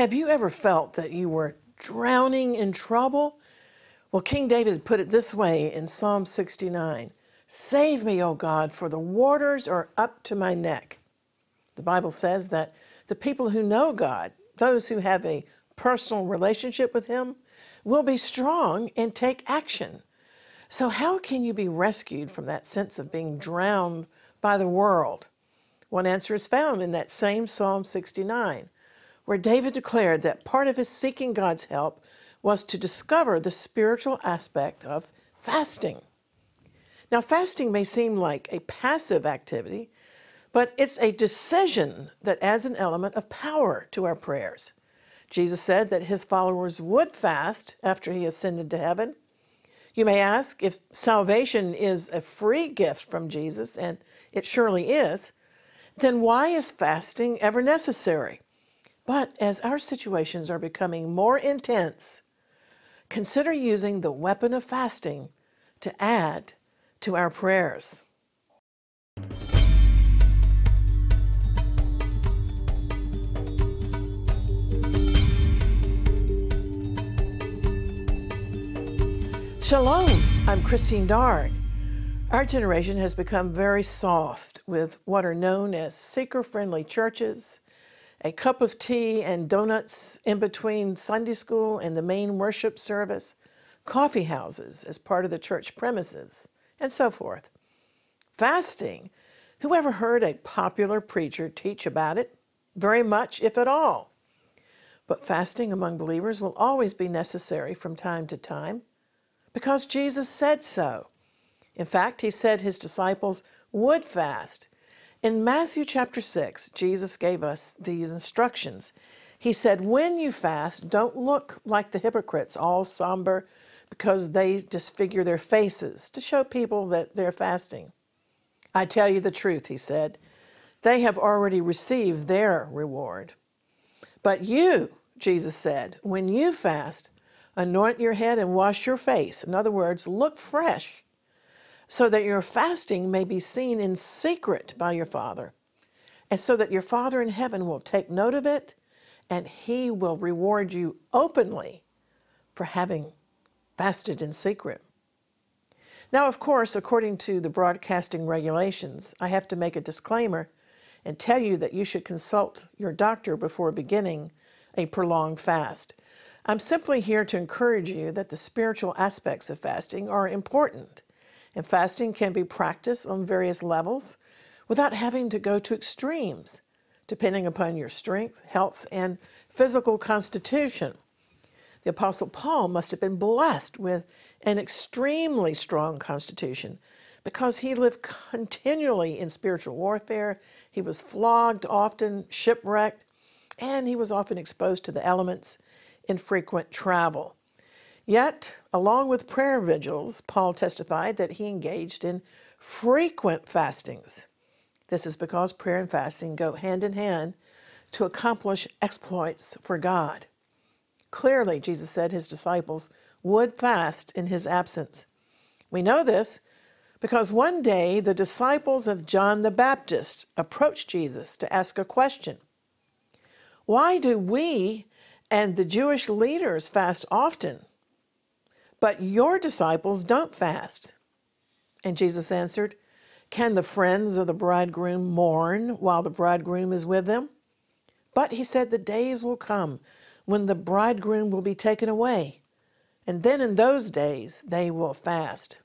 Have you ever felt that you were drowning in trouble? Well, King David put it this way in Psalm 69 Save me, O God, for the waters are up to my neck. The Bible says that the people who know God, those who have a personal relationship with Him, will be strong and take action. So, how can you be rescued from that sense of being drowned by the world? One answer is found in that same Psalm 69, where David declared that part of his seeking God's help was to discover the spiritual aspect of fasting. Now, fasting may seem like a passive activity, but it's a decision that adds an element of power to our prayers. Jesus said that his followers would fast after he ascended to heaven. You may ask if salvation is a free gift from Jesus, and it surely is, then why is fasting ever necessary? But as our situations are becoming more intense, consider using the weapon of fasting to add to our prayers. Shalom, I'm Christine Darg. Our generation has become very soft with what are known as seeker friendly churches, a cup of tea and donuts in between Sunday school and the main worship service, coffee houses as part of the church premises, and so forth. Fasting, who ever heard a popular preacher teach about it? Very much, if at all. But fasting among believers will always be necessary from time to time because Jesus said so. In fact, he said his disciples would fast. In Matthew chapter 6, Jesus gave us these instructions. He said, When you fast, don't look like the hypocrites, all somber because they disfigure their faces to show people that they're fasting. I tell you the truth, he said, they have already received their reward. But you, Jesus said, when you fast, anoint your head and wash your face. In other words, look fresh so that your fasting may be seen in secret by your Father, and so that your Father in heaven will take note of it, and he will reward you openly for having fasted in secret. Now, of course, according to the broadcasting regulations, I have to make a disclaimer and tell you that you should consult your doctor before beginning a prolonged fast. I'm simply here to encourage you that the spiritual aspects of fasting are important and fasting can be practiced on various levels without having to go to extremes, depending upon your strength, health, and physical constitution. The Apostle Paul must have been blessed with an extremely strong constitution because he lived continually in spiritual warfare. He was flogged often, shipwrecked, and he was often exposed to the elements in frequent travel. Yet, along with prayer vigils, Paul testified that he engaged in frequent fastings. This is because prayer and fasting go hand in hand to accomplish exploits for God. Clearly, Jesus said his disciples would fast in his absence. We know this because one day the disciples of John the Baptist approached Jesus to ask a question Why do we and the Jewish leaders fast often, but your disciples don't fast. And Jesus answered, Can the friends of the bridegroom mourn while the bridegroom is with them? But he said, The days will come when the bridegroom will be taken away, and then in those days they will fast.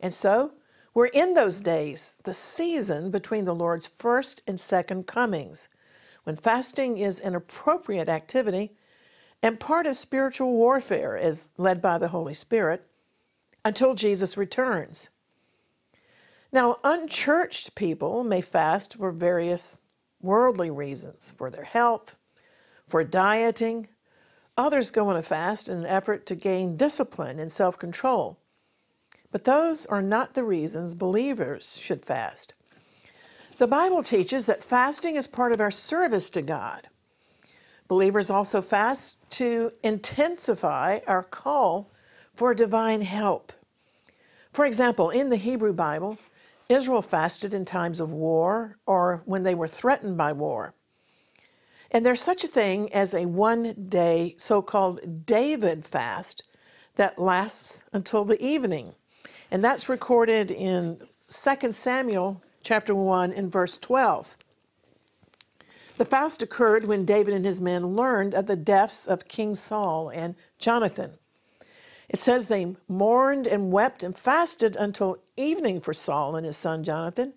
And so, we're in those days, the season between the Lord's first and second comings, when fasting is an appropriate activity and part of spiritual warfare is led by the Holy Spirit until Jesus returns. Now, unchurched people may fast for various worldly reasons, for their health, for dieting. Others go on a fast in an effort to gain discipline and self control. But those are not the reasons believers should fast. The Bible teaches that fasting is part of our service to God. Believers also fast to intensify our call for divine help. For example, in the Hebrew Bible, Israel fasted in times of war or when they were threatened by war. And there's such a thing as a one day so called David fast that lasts until the evening. And that's recorded in 2 Samuel chapter 1 and verse 12. The fast occurred when David and his men learned of the deaths of King Saul and Jonathan. It says they mourned and wept and fasted until evening for Saul and his son Jonathan,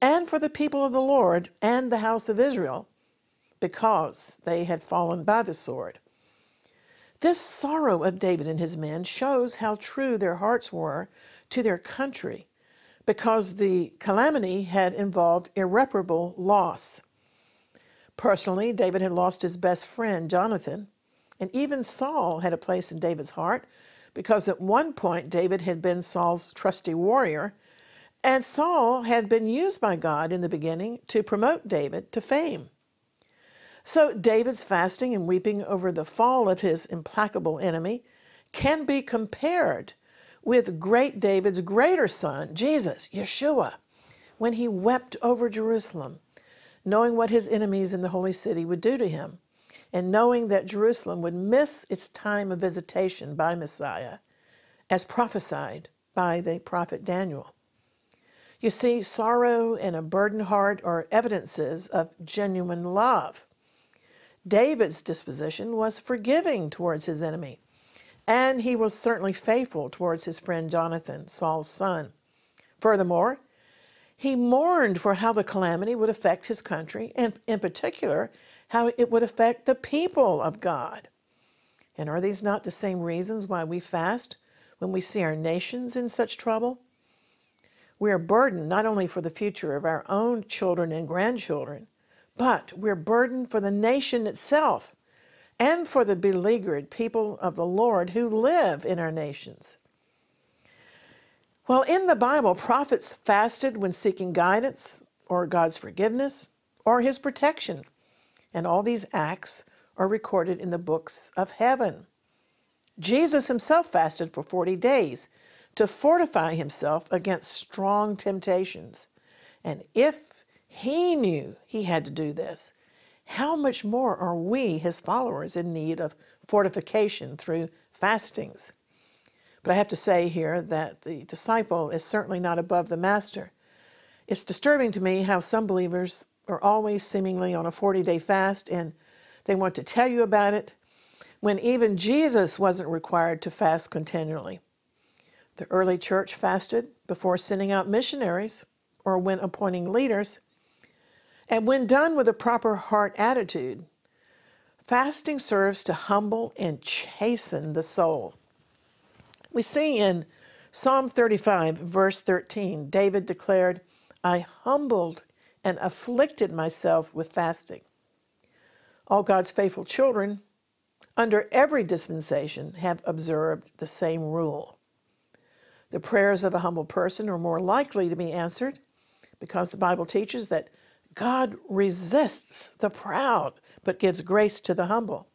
and for the people of the Lord and the house of Israel, because they had fallen by the sword. This sorrow of David and his men shows how true their hearts were to their country, because the calamity had involved irreparable loss. Personally, David had lost his best friend, Jonathan, and even Saul had a place in David's heart because at one point David had been Saul's trusty warrior, and Saul had been used by God in the beginning to promote David to fame. So David's fasting and weeping over the fall of his implacable enemy can be compared with great David's greater son, Jesus, Yeshua, when he wept over Jerusalem knowing what his enemies in the holy city would do to him, and knowing that Jerusalem would miss its time of visitation by Messiah, as prophesied by the prophet Daniel. You see, sorrow and a burdened heart are evidences of genuine love. David's disposition was forgiving towards his enemy, and he was certainly faithful towards his friend Jonathan, Saul's son. Furthermore, he mourned for how the calamity would affect his country, and in particular, how it would affect the people of God. And are these not the same reasons why we fast when we see our nations in such trouble? We are burdened not only for the future of our own children and grandchildren, but we're burdened for the nation itself and for the beleaguered people of the Lord who live in our nations. Well, in the Bible, prophets fasted when seeking guidance or God's forgiveness or his protection. And all these acts are recorded in the books of heaven. Jesus himself fasted for 40 days to fortify himself against strong temptations. And if he knew he had to do this, how much more are we, his followers, in need of fortification through fastings? But I have to say here that the disciple is certainly not above the master. It's disturbing to me how some believers are always seemingly on a 40 day fast and they want to tell you about it when even Jesus wasn't required to fast continually. The early church fasted before sending out missionaries or when appointing leaders. And when done with a proper heart attitude, fasting serves to humble and chasten the soul. We see in Psalm 35, verse 13, David declared, I humbled and afflicted myself with fasting. All God's faithful children, under every dispensation, have observed the same rule. The prayers of a humble person are more likely to be answered because the Bible teaches that God resists the proud but gives grace to the humble.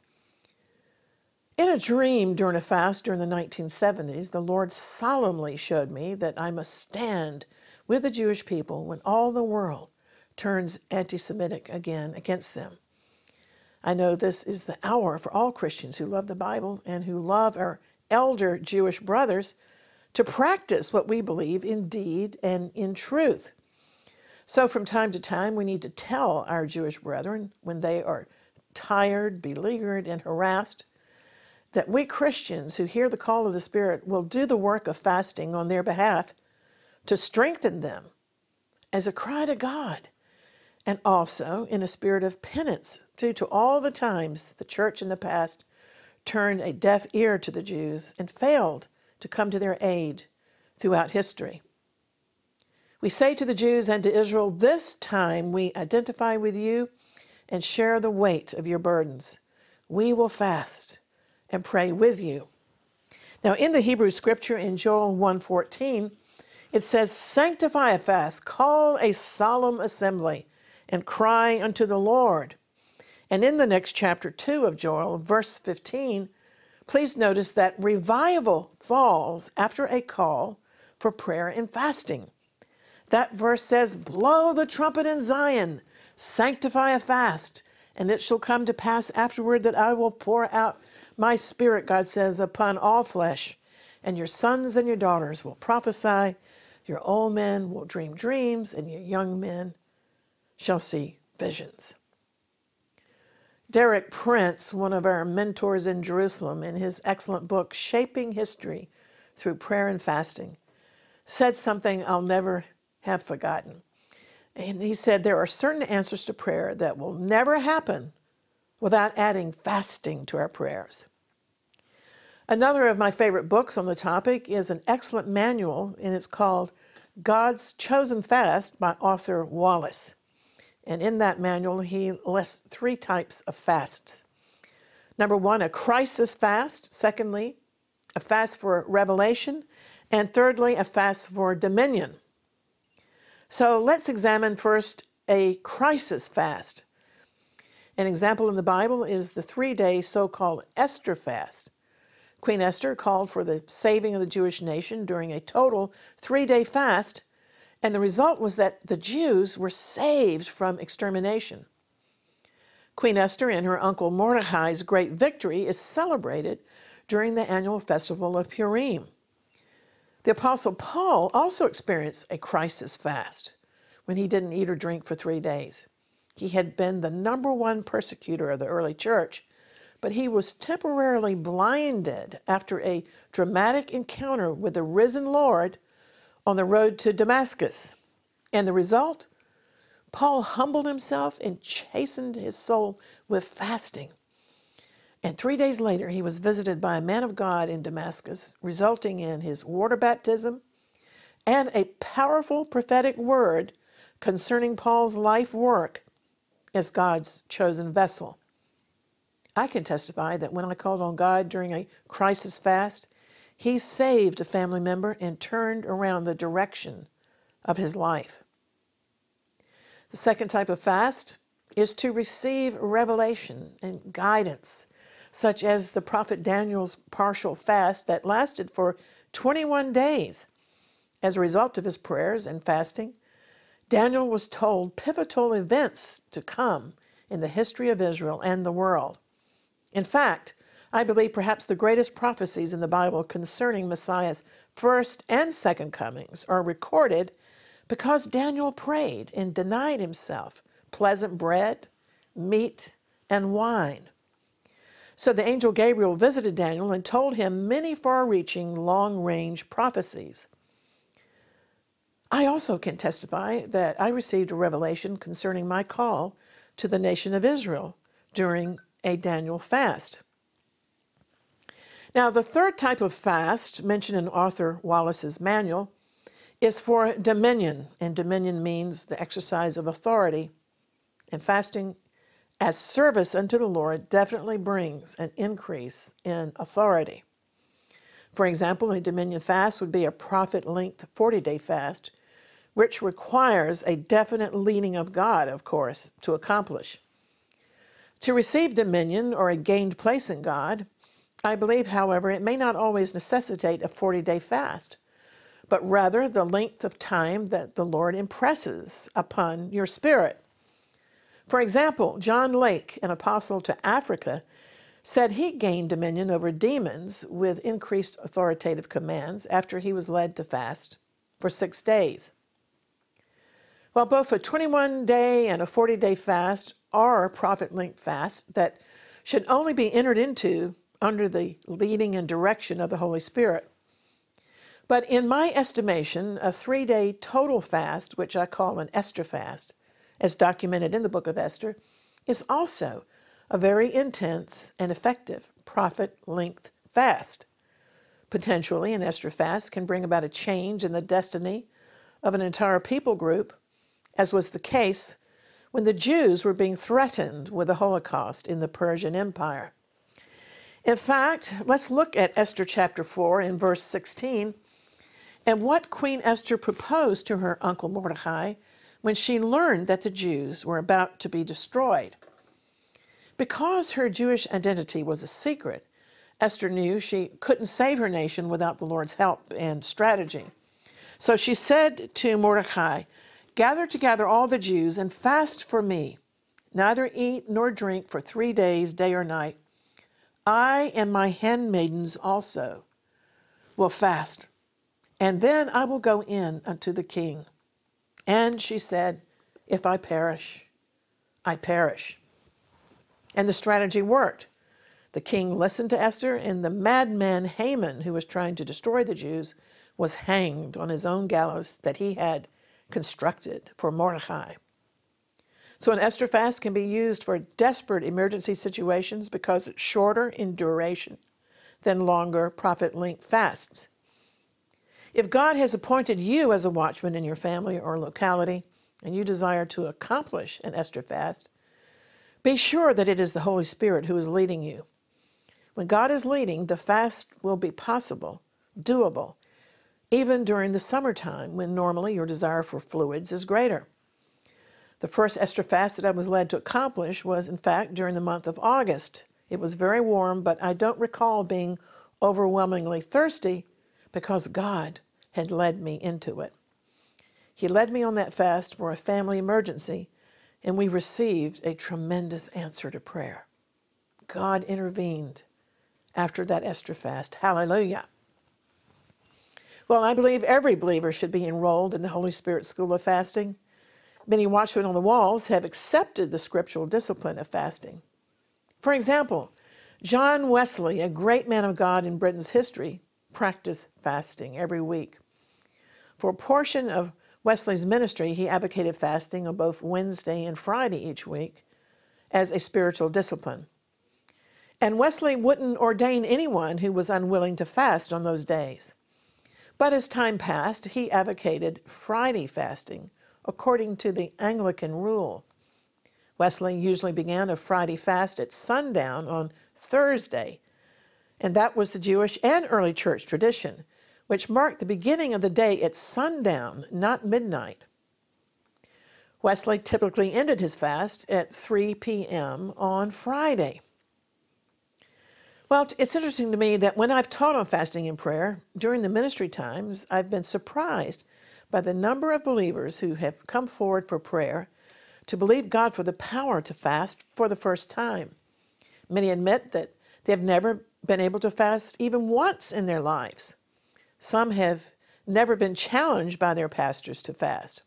In a dream during a fast during the 1970s, the Lord solemnly showed me that I must stand with the Jewish people when all the world turns anti Semitic again against them. I know this is the hour for all Christians who love the Bible and who love our elder Jewish brothers to practice what we believe in deed and in truth. So, from time to time, we need to tell our Jewish brethren when they are tired, beleaguered, and harassed that we Christians who hear the call of the Spirit will do the work of fasting on their behalf to strengthen them as a cry to God, and also in a spirit of penance due to all the times the church in the past turned a deaf ear to the Jews and failed to come to their aid throughout history. We say to the Jews and to Israel, This time we identify with you and share the weight of your burdens. We will fast and pray with you. Now, in the Hebrew scripture in Joel 1:14, it says, "Sanctify a fast, call a solemn assembly, and cry unto the Lord." And in the next chapter 2 of Joel, verse 15, please notice that revival falls after a call for prayer and fasting. That verse says, Blow the trumpet in Zion, sanctify a fast, And it shall come to pass afterward that I will pour out my spirit, God says, upon all flesh. And your sons and your daughters will prophesy, your old men will dream dreams, and your young men shall see visions. Derek Prince, one of our mentors in Jerusalem, in his excellent book, Shaping History Through Prayer and Fasting, said something I'll never have forgotten. And he said, There are certain answers to prayer that will never happen without adding fasting to our prayers. Another of my favorite books on the topic is an excellent manual, and it's called God's Chosen Fast by Arthur Wallis. And in that manual, he lists three types of fasts. Number one, a crisis fast. Secondly, a fast for revelation. And thirdly, a fast for dominion. So let's examine first a crisis fast. An example in the Bible is the three day so called Esther fast. Queen Esther called for the saving of the Jewish nation during a total three day fast, and the result was that the Jews were saved from extermination. Queen Esther and her uncle Mordecai's great victory is celebrated during the annual festival of Purim. The Apostle Paul also experienced a crisis fast when he didn't eat or drink for three days. He had been the number one persecutor of the early church, but he was temporarily blinded after a dramatic encounter with the risen Lord on the road to Damascus. And the result? Paul humbled himself and chastened his soul with fasting. And three days later, he was visited by a man of God in Damascus, resulting in his water baptism and a powerful prophetic word concerning Paul's life work as God's chosen vessel. I can testify that when I called on God during a crisis fast, He saved a family member and turned around the direction of his life. The second type of fast is to receive revelation and guidance such as the prophet Daniel's partial fast that lasted for 21 days. As a result of his prayers and fasting, Daniel was told pivotal events to come in the history of Israel and the world. In fact, I believe perhaps the greatest prophecies in the Bible concerning Messiah's first and second comings are recorded because Daniel prayed and denied himself pleasant bread, meat, and wine. So the angel Gabriel visited Daniel and told him many far reaching, long range prophecies. I also can testify that I received a revelation concerning my call to the nation of Israel during a Daniel fast. Now, the third type of fast mentioned in Arthur Wallis's manual is for dominion, and dominion means the exercise of authority. And fasting as service unto the Lord definitely brings an increase in authority. For example, a dominion fast would be a prophet length 40 day fast, which requires a definite leading of God, of course, to accomplish. To receive dominion or a gained place in God, I believe, however, it may not always necessitate a 40 day fast, but rather the length of time that the Lord impresses upon your spirit. For example, John Lake, an apostle to Africa, said he gained dominion over demons with increased authoritative commands after he was led to fast for six days. While both a 21 day and a 40 day fast are prophet length fasts that should only be entered into under the leading and direction of the Holy Spirit. But in my estimation, a three day total fast, which I call an Esther fast, as documented in the book of Esther, is also a very intense and effective prophet length fast. Potentially, an Esther fast can bring about a change in the destiny of an entire people group, as was the case when the Jews were being threatened with the Holocaust in the Persian Empire. In fact, let's look at Esther chapter 4 in verse 16 and what Queen Esther proposed to her uncle Mordecai when she learned that the Jews were about to be destroyed. Because her Jewish identity was a secret, Esther knew she couldn't save her nation without the Lord's help and strategy. So she said to Mordecai, Gather together all the Jews and fast for me neither eat nor drink for three days, day or night. I and my handmaidens also will fast, and then I will go in unto the king. And she said, If I perish, I perish. And the strategy worked. The king listened to Esther, and the madman Haman, who was trying to destroy the Jews, was hanged on his own gallows that he had constructed for Mordecai. So an Esther fast can be used for desperate emergency situations because it's shorter in duration than longer prophet linked fasts. If God has appointed you as a watchman in your family or locality, and you desire to accomplish an Esther fast, be sure that it is the Holy Spirit who is leading you. When God is leading, the fast will be possible, doable, even during the summertime when normally your desire for fluids is greater. The first Esther fast that I was led to accomplish was, in fact, during the month of August. It was very warm, but I don't recall being overwhelmingly thirsty because God had led me into it. He led me on that fast for a family emergency, and we received a tremendous answer to prayer. God intervened after that Esther fast. Hallelujah. Well, I believe every believer should be enrolled in the Holy Spirit School of Fasting. Many watchmen on the walls have accepted the scriptural discipline of fasting. For example, John Wesley, a great man of God in Britain's history, practiced fasting every week. For a portion of Wesley's ministry, he advocated fasting on both Wednesday and Friday each week as a spiritual discipline. And Wesley wouldn't ordain anyone who was unwilling to fast on those days. But as time passed, he advocated Friday fasting according to the Anglican rule. Wesley usually began a Friday fast at sundown on Thursday, and that was the Jewish and early church tradition, which marked the beginning of the day at sundown, not midnight. Wesley typically ended his fast at 3 p.m. on Friday. Well, it's interesting to me that when I've taught on fasting and prayer during the ministry times, I've been surprised by the number of believers who have come forward for prayer to believe God for the power to fast for the first time. Many admit that they have never been able to fast even once in their lives. Some have never been challenged by their pastors to fast.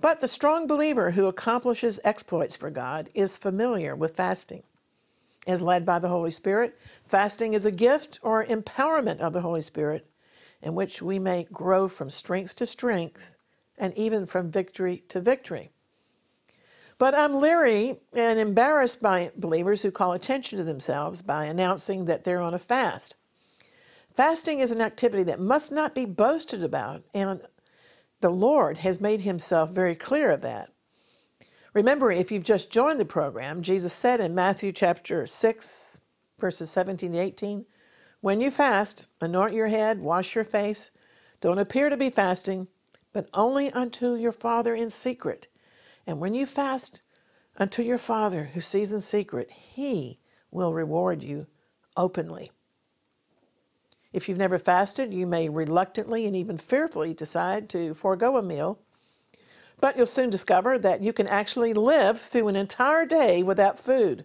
But the strong believer who accomplishes exploits for God is familiar with fasting is led by the Holy Spirit. Fasting is a gift or empowerment of the Holy Spirit in which we may grow from strength to strength and even from victory to victory. But I'm leery and embarrassed by believers who call attention to themselves by announcing that they're on a fast. Fasting is an activity that must not be boasted about, and the Lord has made himself very clear of that. Remember, if you've just joined the program, Jesus said in Matthew chapter 6, verses 17 to 18, When you fast, anoint your head, wash your face. Don't appear to be fasting, but only unto your Father in secret. And when you fast unto your Father who sees in secret, he will reward you openly. If you've never fasted, you may reluctantly and even fearfully decide to forego a meal but you'll soon discover that you can actually live through an entire day without food.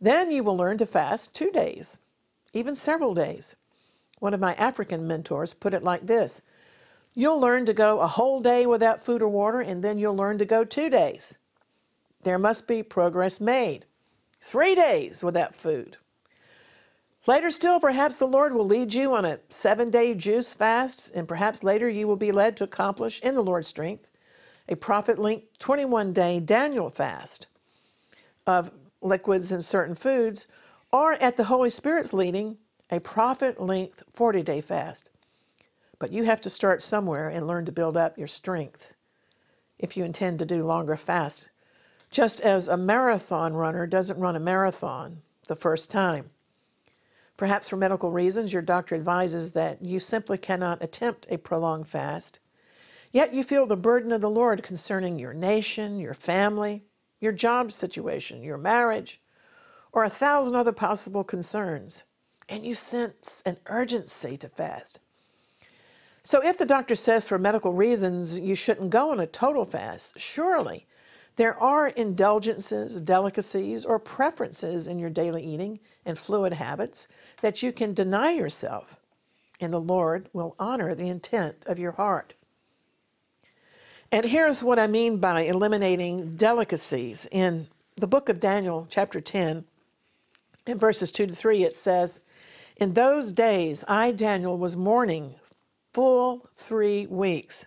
Then you will learn to fast two days, even several days. One of my African mentors put it like this You'll learn to go a whole day without food or water, and then you'll learn to go two days. There must be progress made. Three days without food. Later still, perhaps the Lord will lead you on a seven day juice fast, and perhaps later you will be led to accomplish in the Lord's strength a prophet linked 21 day Daniel fast of liquids and certain foods, or at the Holy Spirit's leading, a prophet linked 40 day fast. But you have to start somewhere and learn to build up your strength if you intend to do longer fasts. Just as a marathon runner doesn't run a marathon the first time. Perhaps for medical reasons, your doctor advises that you simply cannot attempt a prolonged fast Yet you feel the burden of the Lord concerning your nation, your family, your job situation, your marriage, or a thousand other possible concerns, and you sense an urgency to fast. So, if the doctor says for medical reasons you shouldn't go on a total fast, surely There are indulgences, delicacies, or preferences in your daily eating and fluid habits that you can deny yourself, and the Lord will honor the intent of your heart. And here's what I mean by eliminating delicacies. In the book of Daniel, chapter 10, in verses 2 to 3, it says, In those days I, Daniel, was mourning full three weeks.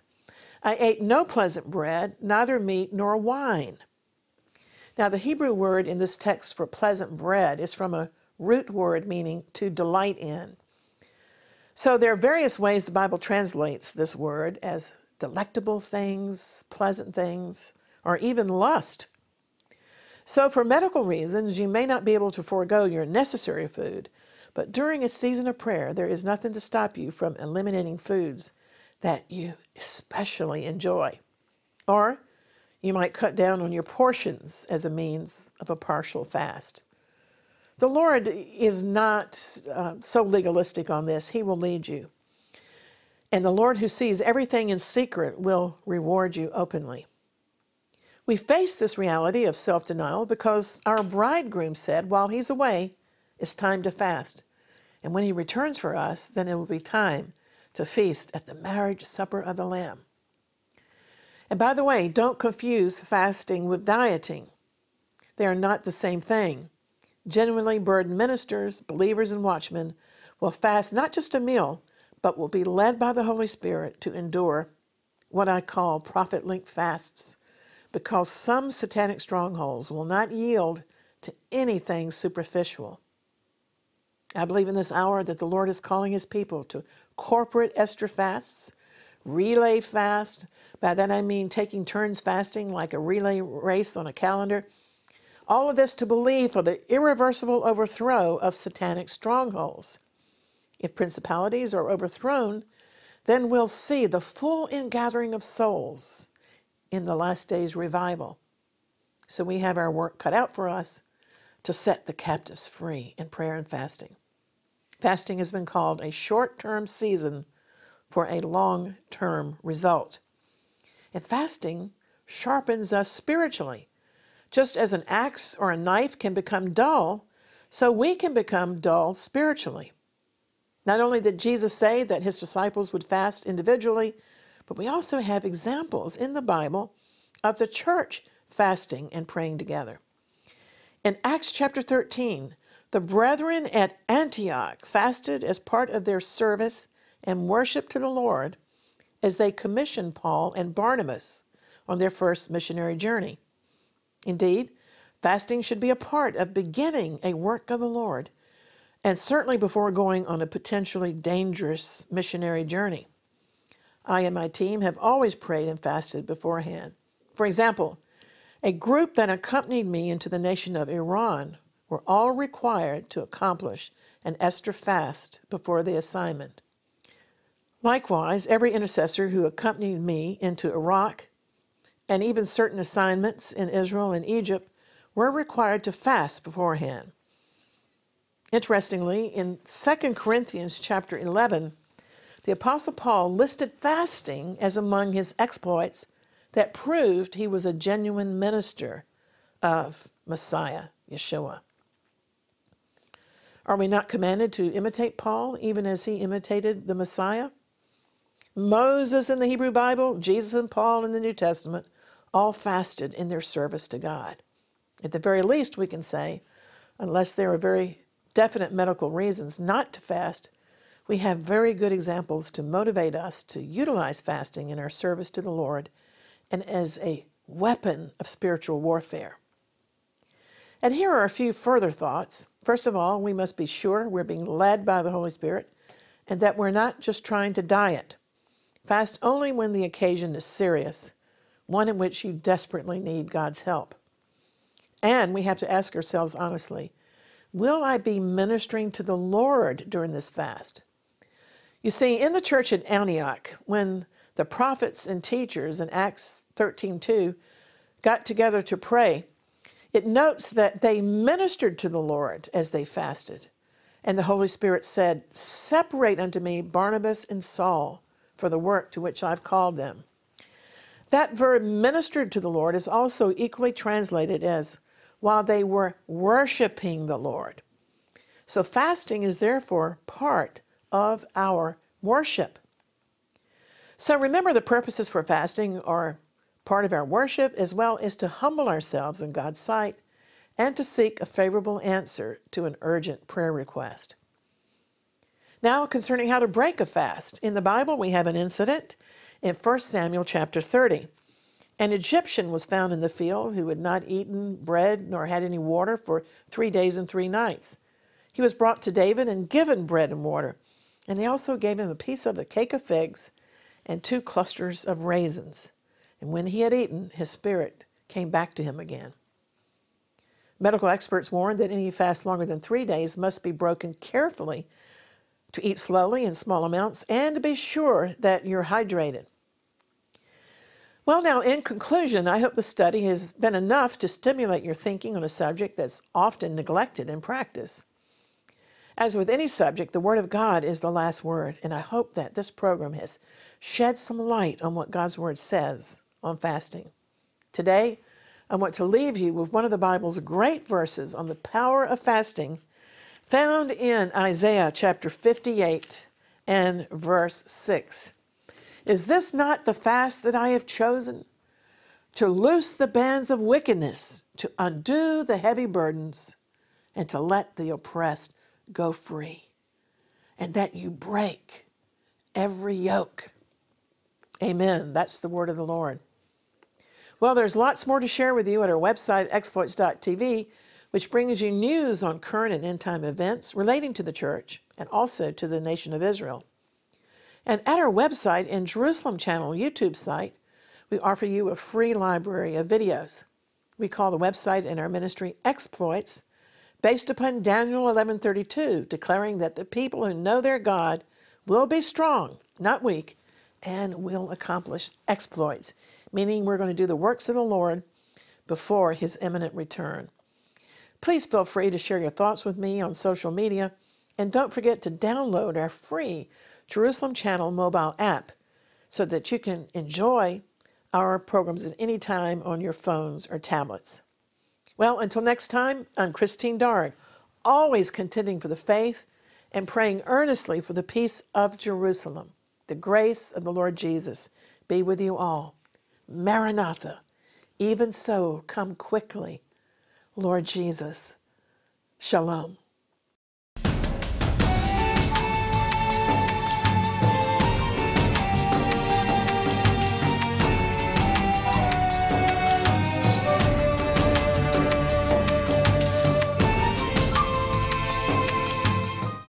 I ate no pleasant bread, neither meat nor wine. Now, the Hebrew word in this text for pleasant bread is from a root word meaning to delight in. So there are various ways the Bible translates this word as delectable things, pleasant things, or even lust. So, for medical reasons, you may not be able to forego your necessary food, but during a season of prayer, there is nothing to stop you from eliminating foods that you especially enjoy. Or you might cut down on your portions as a means of a partial fast. The Lord is not uh, so legalistic on this, He will lead you. And the Lord who sees everything in secret will reward you openly. We face this reality of self denial because our bridegroom said, while he's away, it's time to fast. And when he returns for us, then it will be time to feast at the marriage supper of the Lamb. And by the way, don't confuse fasting with dieting. They are not the same thing. Genuinely burdened ministers, believers, and watchmen will fast not just a meal, but will be led by the Holy Spirit to endure what I call prophet link fasts, because some satanic strongholds will not yield to anything superficial. I believe in this hour that the Lord is calling his people to corporate Esther fasts, relay fast. By that I mean taking turns fasting like a relay race on a calendar. All of this to believe for the irreversible overthrow of satanic strongholds. If principalities are overthrown, then we'll see the full ingathering of souls in the last days revival. So we have our work cut out for us to set the captives free in prayer and fasting. Fasting has been called a short term season for a long term result. And fasting sharpens us spiritually. Just as an axe or a knife can become dull, so we can become dull spiritually. Not only did Jesus say that his disciples would fast individually, but we also have examples in the Bible of the church fasting and praying together. In Acts chapter 13, the brethren at Antioch fasted as part of their service and worship to the Lord as they commissioned Paul and Barnabas on their first missionary journey. Indeed, fasting should be a part of beginning a work of the Lord and certainly before going on a potentially dangerous missionary journey. I and my team have always prayed and fasted beforehand. For example, a group that accompanied me into the nation of Iran were all required to accomplish an Esther fast before the assignment. Likewise, every intercessor who accompanied me into Iraq and even certain assignments in Israel and Egypt were required to fast beforehand. Interestingly, in 2 Corinthians chapter 11, the Apostle Paul listed fasting as among his exploits that proved he was a genuine minister of Messiah, Yeshua. Are we not commanded to imitate Paul even as he imitated the Messiah? Moses in the Hebrew Bible, Jesus and Paul in the New Testament all fasted in their service to God. At the very least, we can say, unless there are very definite medical reasons not to fast, we have very good examples to motivate us to utilize fasting in our service to the Lord and as a weapon of spiritual warfare. And here are a few further thoughts. First of all, we must be sure we're being led by the Holy Spirit and that we're not just trying to diet. Fast only when the occasion is serious, one in which you desperately need God's help. And we have to ask ourselves honestly Will I be ministering to the Lord during this fast? You see, in the church at Antioch, when the prophets and teachers in Acts 13:2 got together to pray, it notes that they ministered to the Lord as they fasted. And the Holy Spirit said, Separate unto me Barnabas and Saul for the work to which I've called them. That verb ministered to the Lord is also equally translated as while they were worshiping the Lord. So fasting is therefore part of our worship. So remember the purposes for fasting are part of our worship as well as to humble ourselves in God's sight and to seek a favorable answer to an urgent prayer request. Now, concerning how to break a fast. In the Bible, we have an incident in 1 Samuel chapter 30. An Egyptian was found in the field who had not eaten bread nor had any water for three days and three nights. He was brought to David and given bread and water, and they also gave him a piece of a cake of figs and two clusters of raisins. And when he had eaten, his spirit came back to him again. Medical experts warn that any fast longer than three days must be broken carefully to eat slowly in small amounts and to be sure that you're hydrated. Well, now, in conclusion, I hope the study has been enough to stimulate your thinking on a subject that's often neglected in practice. As with any subject, the Word of God is the last word, and I hope that this program has shed some light on what God's Word says on fasting. Today, I want to leave you with one of the Bible's great verses on the power of fasting found in Isaiah chapter 58 and verse 6. Is this not the fast that I have chosen? To loose the bands of wickedness, to undo the heavy burdens, and to let the oppressed go free, and that you break every yoke. Amen. That's the word of the Lord. Well, there's lots more to share with you at our website, exploits.tv, which brings you news on current and end time events relating to the church and also to the nation of Israel. And at our website and Jerusalem Channel YouTube site, we offer you a free library of videos. We call the website and our ministry Exploits, based upon Daniel 11:32, declaring that the people who know their God will be strong, not weak, and will accomplish exploits meaning we're going to do the works of the Lord before his imminent return. Please feel free to share your thoughts with me on social media, and don't forget to download our free Jerusalem Channel mobile app so that you can enjoy our programs at any time on your phones or tablets. Well, until next time, I'm Christine Darg, always contending for the faith and praying earnestly for the peace of Jerusalem. The grace of the Lord Jesus be with you all. Maranatha, even so, come quickly, Lord Jesus. Shalom.